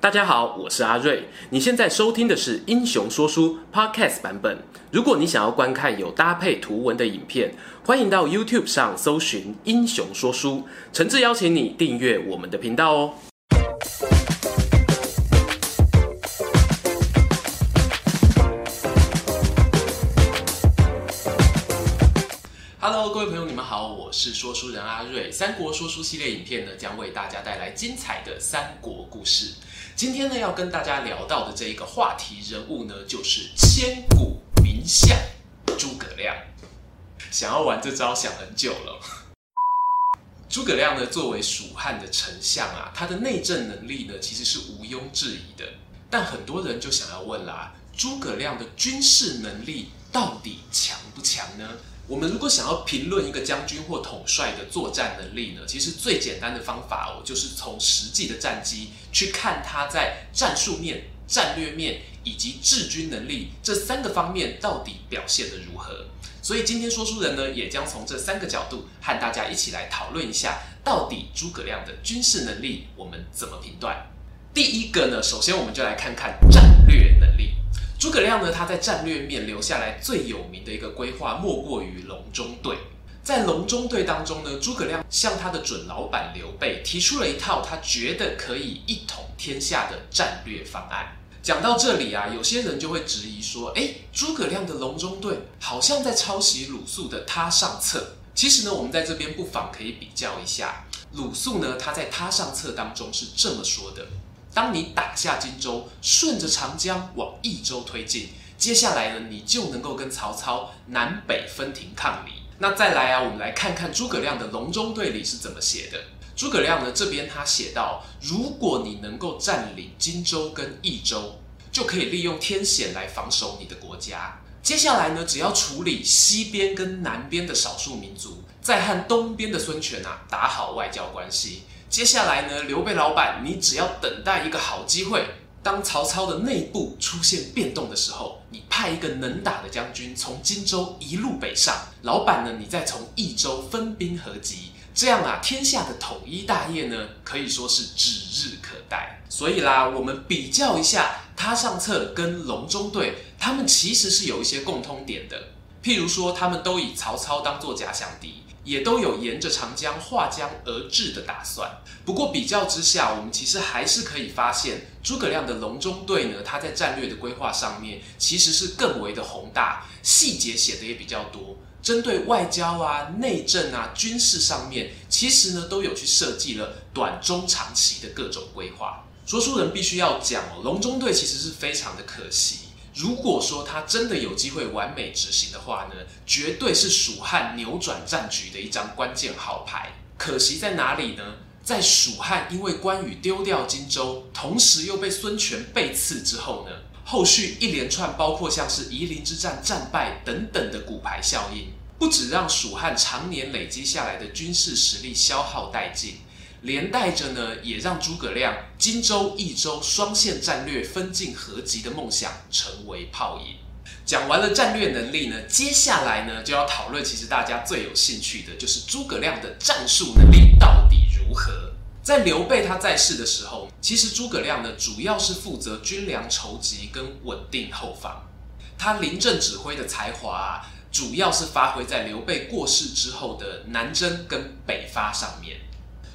大家好，我是阿瑞。你现在收听的是《英雄说书》Podcast 版本。如果你想要观看有搭配图文的影片，欢迎到 YouTube 上搜寻《英雄说书》，诚挚邀请你订阅我们的频道哦。Hello，各位朋友，你们好，我是说书人阿瑞。三国说书系列影片呢，将为大家带来精彩的三国故事。今天呢，要跟大家聊到的这一个话题人物呢，就是千古名相诸葛亮。想要玩这招想很久了。诸葛亮呢，作为蜀汉的丞相啊，他的内政能力呢，其实是毋庸置疑的。但很多人就想要问啦，诸葛亮的军事能力到底强不强呢？我们如果想要评论一个将军或统帅的作战能力呢，其实最简单的方法哦，就是从实际的战绩去看他在战术面、战略面以及治军能力这三个方面到底表现得如何。所以今天说书人呢，也将从这三个角度和大家一起来讨论一下，到底诸葛亮的军事能力我们怎么评断。第一个呢，首先我们就来看看战略能。诸葛亮呢，他在战略面留下来最有名的一个规划，莫过于隆中对。在隆中对当中呢，诸葛亮向他的准老板刘备提出了一套他觉得可以一统天下的战略方案。讲到这里啊，有些人就会质疑说：“诶，诸葛亮的隆中对好像在抄袭鲁肃的他上策。”其实呢，我们在这边不妨可以比较一下，鲁肃呢，他在他上策当中是这么说的。当你打下荆州，顺着长江往益州推进，接下来呢，你就能够跟曹操南北分庭抗礼。那再来啊，我们来看看诸葛亮的隆中对里是怎么写的。诸葛亮呢，这边他写到：如果你能够占领荆州跟益州，就可以利用天险来防守你的国家。接下来呢，只要处理西边跟南边的少数民族，再和东边的孙权啊打好外交关系。接下来呢，刘备老板，你只要等待一个好机会，当曹操的内部出现变动的时候，你派一个能打的将军从荆州一路北上，老板呢，你再从益州分兵合击，这样啊，天下的统一大业呢，可以说是指日可待。所以啦，我们比较一下他上策跟隆中对，他们其实是有一些共通点的，譬如说，他们都以曹操当做假想敌。也都有沿着长江划江而治的打算。不过比较之下，我们其实还是可以发现，诸葛亮的隆中对呢，他在战略的规划上面其实是更为的宏大，细节写的也比较多。针对外交啊、内政啊、军事上面，其实呢都有去设计了短、中、长期的各种规划。说书人必须要讲哦，隆中对其实是非常的可惜。如果说他真的有机会完美执行的话呢，绝对是蜀汉扭转战局的一张关键好牌。可惜在哪里呢？在蜀汉因为关羽丢掉荆州，同时又被孙权背刺之后呢，后续一连串包括像是夷陵之战战败等等的骨牌效应，不止让蜀汉常年累积下来的军事实力消耗殆尽。连带着呢，也让诸葛亮荆州、益州双线战略分进合击的梦想成为泡影。讲完了战略能力呢，接下来呢就要讨论，其实大家最有兴趣的就是诸葛亮的战术能力到底如何。在刘备他在世的时候，其实诸葛亮呢主要是负责军粮筹集跟稳定后方，他临阵指挥的才华，主要是发挥在刘备过世之后的南征跟北伐上面。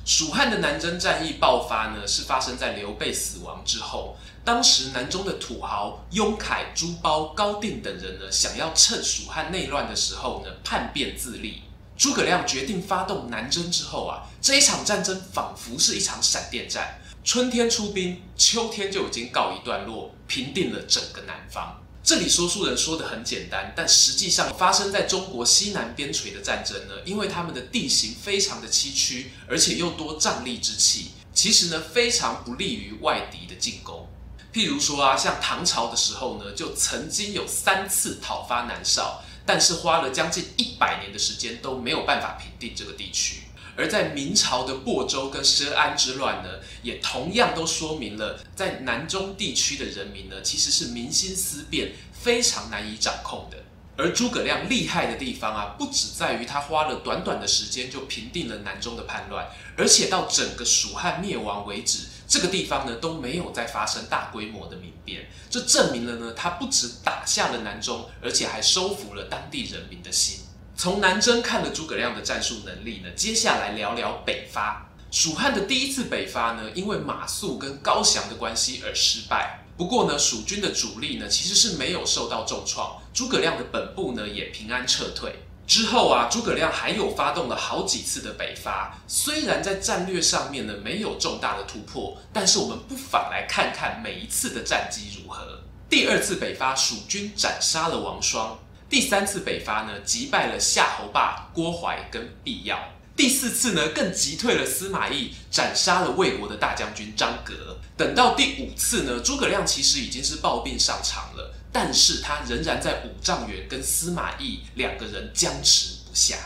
蜀汉的南征战役爆发呢，是发生在刘备死亡之后。当时南中的土豪雍凯、朱褒、高定等人呢，想要趁蜀汉内乱的时候呢，叛变自立。诸葛亮决定发动南征之后啊，这一场战争仿佛是一场闪电战，春天出兵，秋天就已经告一段落，平定了整个南方。这里说书人说的很简单，但实际上发生在中国西南边陲的战争呢，因为他们的地形非常的崎岖，而且又多瘴癘之气，其实呢非常不利于外敌的进攻。譬如说啊，像唐朝的时候呢，就曾经有三次讨伐南绍，但是花了将近一百年的时间都没有办法平定这个地区。而在明朝的亳州跟佘安之乱呢，也同样都说明了，在南中地区的人民呢，其实是民心思变，非常难以掌控的。而诸葛亮厉害的地方啊，不只在于他花了短短的时间就平定了南中的叛乱，而且到整个蜀汉灭亡为止，这个地方呢都没有再发生大规模的民变。这证明了呢，他不止打下了南中，而且还收服了当地人民的心。从南征看了诸葛亮的战术能力呢，接下来聊聊北伐。蜀汉的第一次北伐呢，因为马谡跟高翔的关系而失败。不过呢，蜀军的主力呢其实是没有受到重创，诸葛亮的本部呢也平安撤退。之后啊，诸葛亮还有发动了好几次的北伐，虽然在战略上面呢没有重大的突破，但是我们不妨来看看每一次的战绩如何。第二次北伐，蜀军斩杀了王双；第三次北伐呢，击败了夏侯霸、郭淮跟毕耀。第四次呢，更击退了司马懿，斩杀了魏国的大将军张郃。等到第五次呢，诸葛亮其实已经是抱病上场了，但是他仍然在五丈原跟司马懿两个人僵持不下。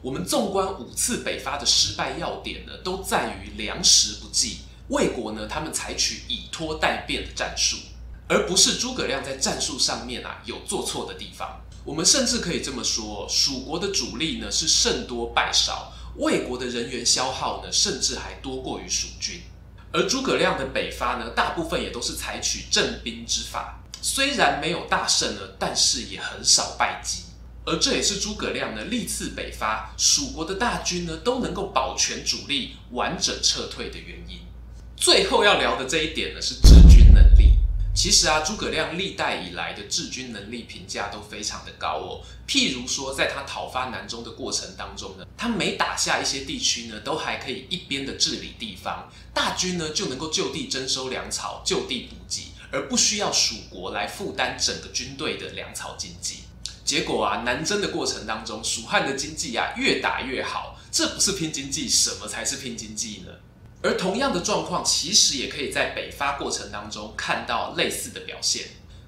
我们纵观五次北伐的失败要点呢，都在于粮食不济。魏国呢，他们采取以拖待变的战术，而不是诸葛亮在战术上面啊有做错的地方。我们甚至可以这么说，蜀国的主力呢是胜多败少。魏国的人员消耗呢，甚至还多过于蜀军。而诸葛亮的北伐呢，大部分也都是采取镇兵之法，虽然没有大胜呢，但是也很少败绩。而这也是诸葛亮呢历次北伐，蜀国的大军呢都能够保全主力，完整撤退的原因。最后要聊的这一点呢，是治军能力。其实啊，诸葛亮历代以来的治军能力评价都非常的高哦。譬如说，在他讨伐南中的过程当中呢，他每打下一些地区呢，都还可以一边的治理地方，大军呢就能够就地征收粮草，就地补给，而不需要蜀国来负担整个军队的粮草经济。结果啊，南征的过程当中，蜀汉的经济啊越打越好，这不是拼经济，什么才是拼经济呢？而同样的状况，其实也可以在北伐过程当中看到类似的表现。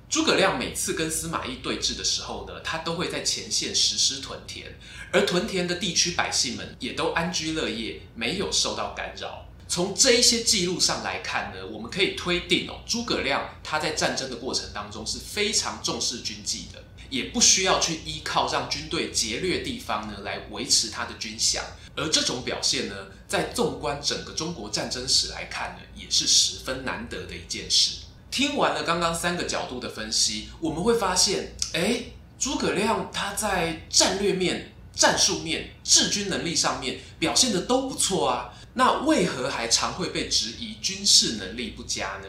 诸葛亮每次跟司马懿对峙的时候呢，他都会在前线实施屯田，而屯田的地区百姓们也都安居乐业，没有受到干扰。从这一些记录上来看呢，我们可以推定哦，诸葛亮他在战争的过程当中是非常重视军纪的。也不需要去依靠让军队劫掠地方呢，来维持他的军饷，而这种表现呢，在纵观整个中国战争史来看呢，也是十分难得的一件事。听完了刚刚三个角度的分析，我们会发现，诶，诸葛亮他在战略面、战术面、治军能力上面表现得都不错啊，那为何还常会被质疑军事能力不佳呢？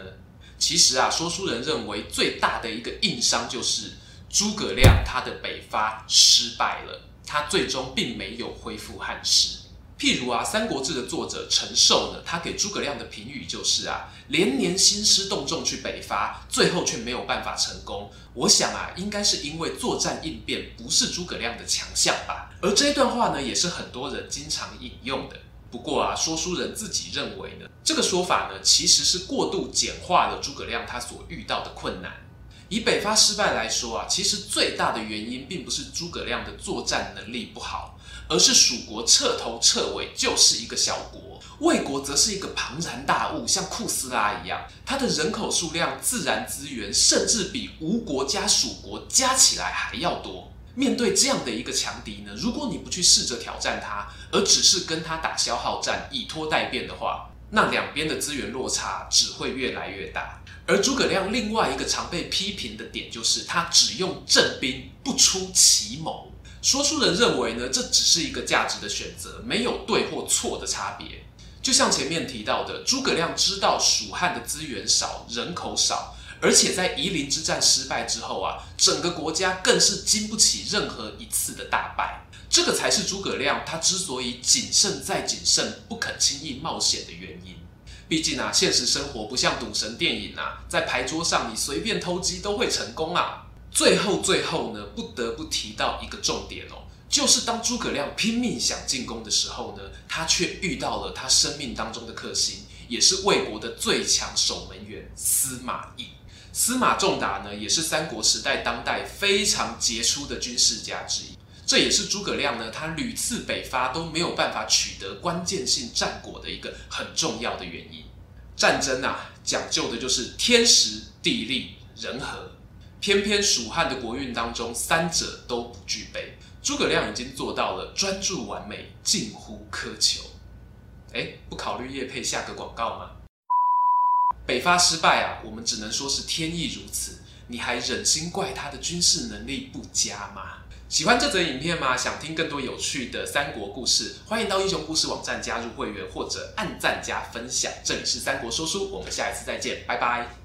其实啊，说书人认为最大的一个硬伤就是。诸葛亮他的北伐失败了，他最终并没有恢复汉室。譬如啊，《三国志》的作者陈寿呢，他给诸葛亮的评语就是啊，连年兴师动众去北伐，最后却没有办法成功。我想啊，应该是因为作战应变不是诸葛亮的强项吧。而这一段话呢，也是很多人经常引用的。不过啊，说书人自己认为呢，这个说法呢，其实是过度简化了诸葛亮他所遇到的困难。以北伐失败来说啊，其实最大的原因并不是诸葛亮的作战能力不好，而是蜀国彻头彻尾就是一个小国，魏国则是一个庞然大物，像库斯拉一样，它的人口数量、自然资源甚至比吴国加蜀国加起来还要多。面对这样的一个强敌呢，如果你不去试着挑战它，而只是跟他打消耗战、以拖待变的话，那两边的资源落差只会越来越大。而诸葛亮另外一个常被批评的点，就是他只用正兵，不出奇谋。说书人认为呢，这只是一个价值的选择，没有对或错的差别。就像前面提到的，诸葛亮知道蜀汉的资源少，人口少，而且在夷陵之战失败之后啊，整个国家更是经不起任何一次的大败。这个才是诸葛亮他之所以谨慎再谨慎，不肯轻易冒险的原因。毕竟啊，现实生活不像赌神电影啊，在牌桌上你随便偷鸡都会成功啊。最后最后呢，不得不提到一个重点哦，就是当诸葛亮拼命想进攻的时候呢，他却遇到了他生命当中的克星，也是魏国的最强守门员司马懿。司马仲达呢，也是三国时代当代非常杰出的军事家之一。这也是诸葛亮呢，他屡次北伐都没有办法取得关键性战果的一个很重要的原因。战争啊，讲究的就是天时地利人和。偏偏蜀汉的国运当中，三者都不具备。诸葛亮已经做到了专注完美，近乎苛求。哎，不考虑叶配下个广告吗？北伐失败啊，我们只能说是天意如此。你还忍心怪他的军事能力不佳吗？喜欢这则影片吗？想听更多有趣的三国故事，欢迎到英雄故事网站加入会员，或者按赞加分享。这里是三国说书，我们下一次再见，拜拜。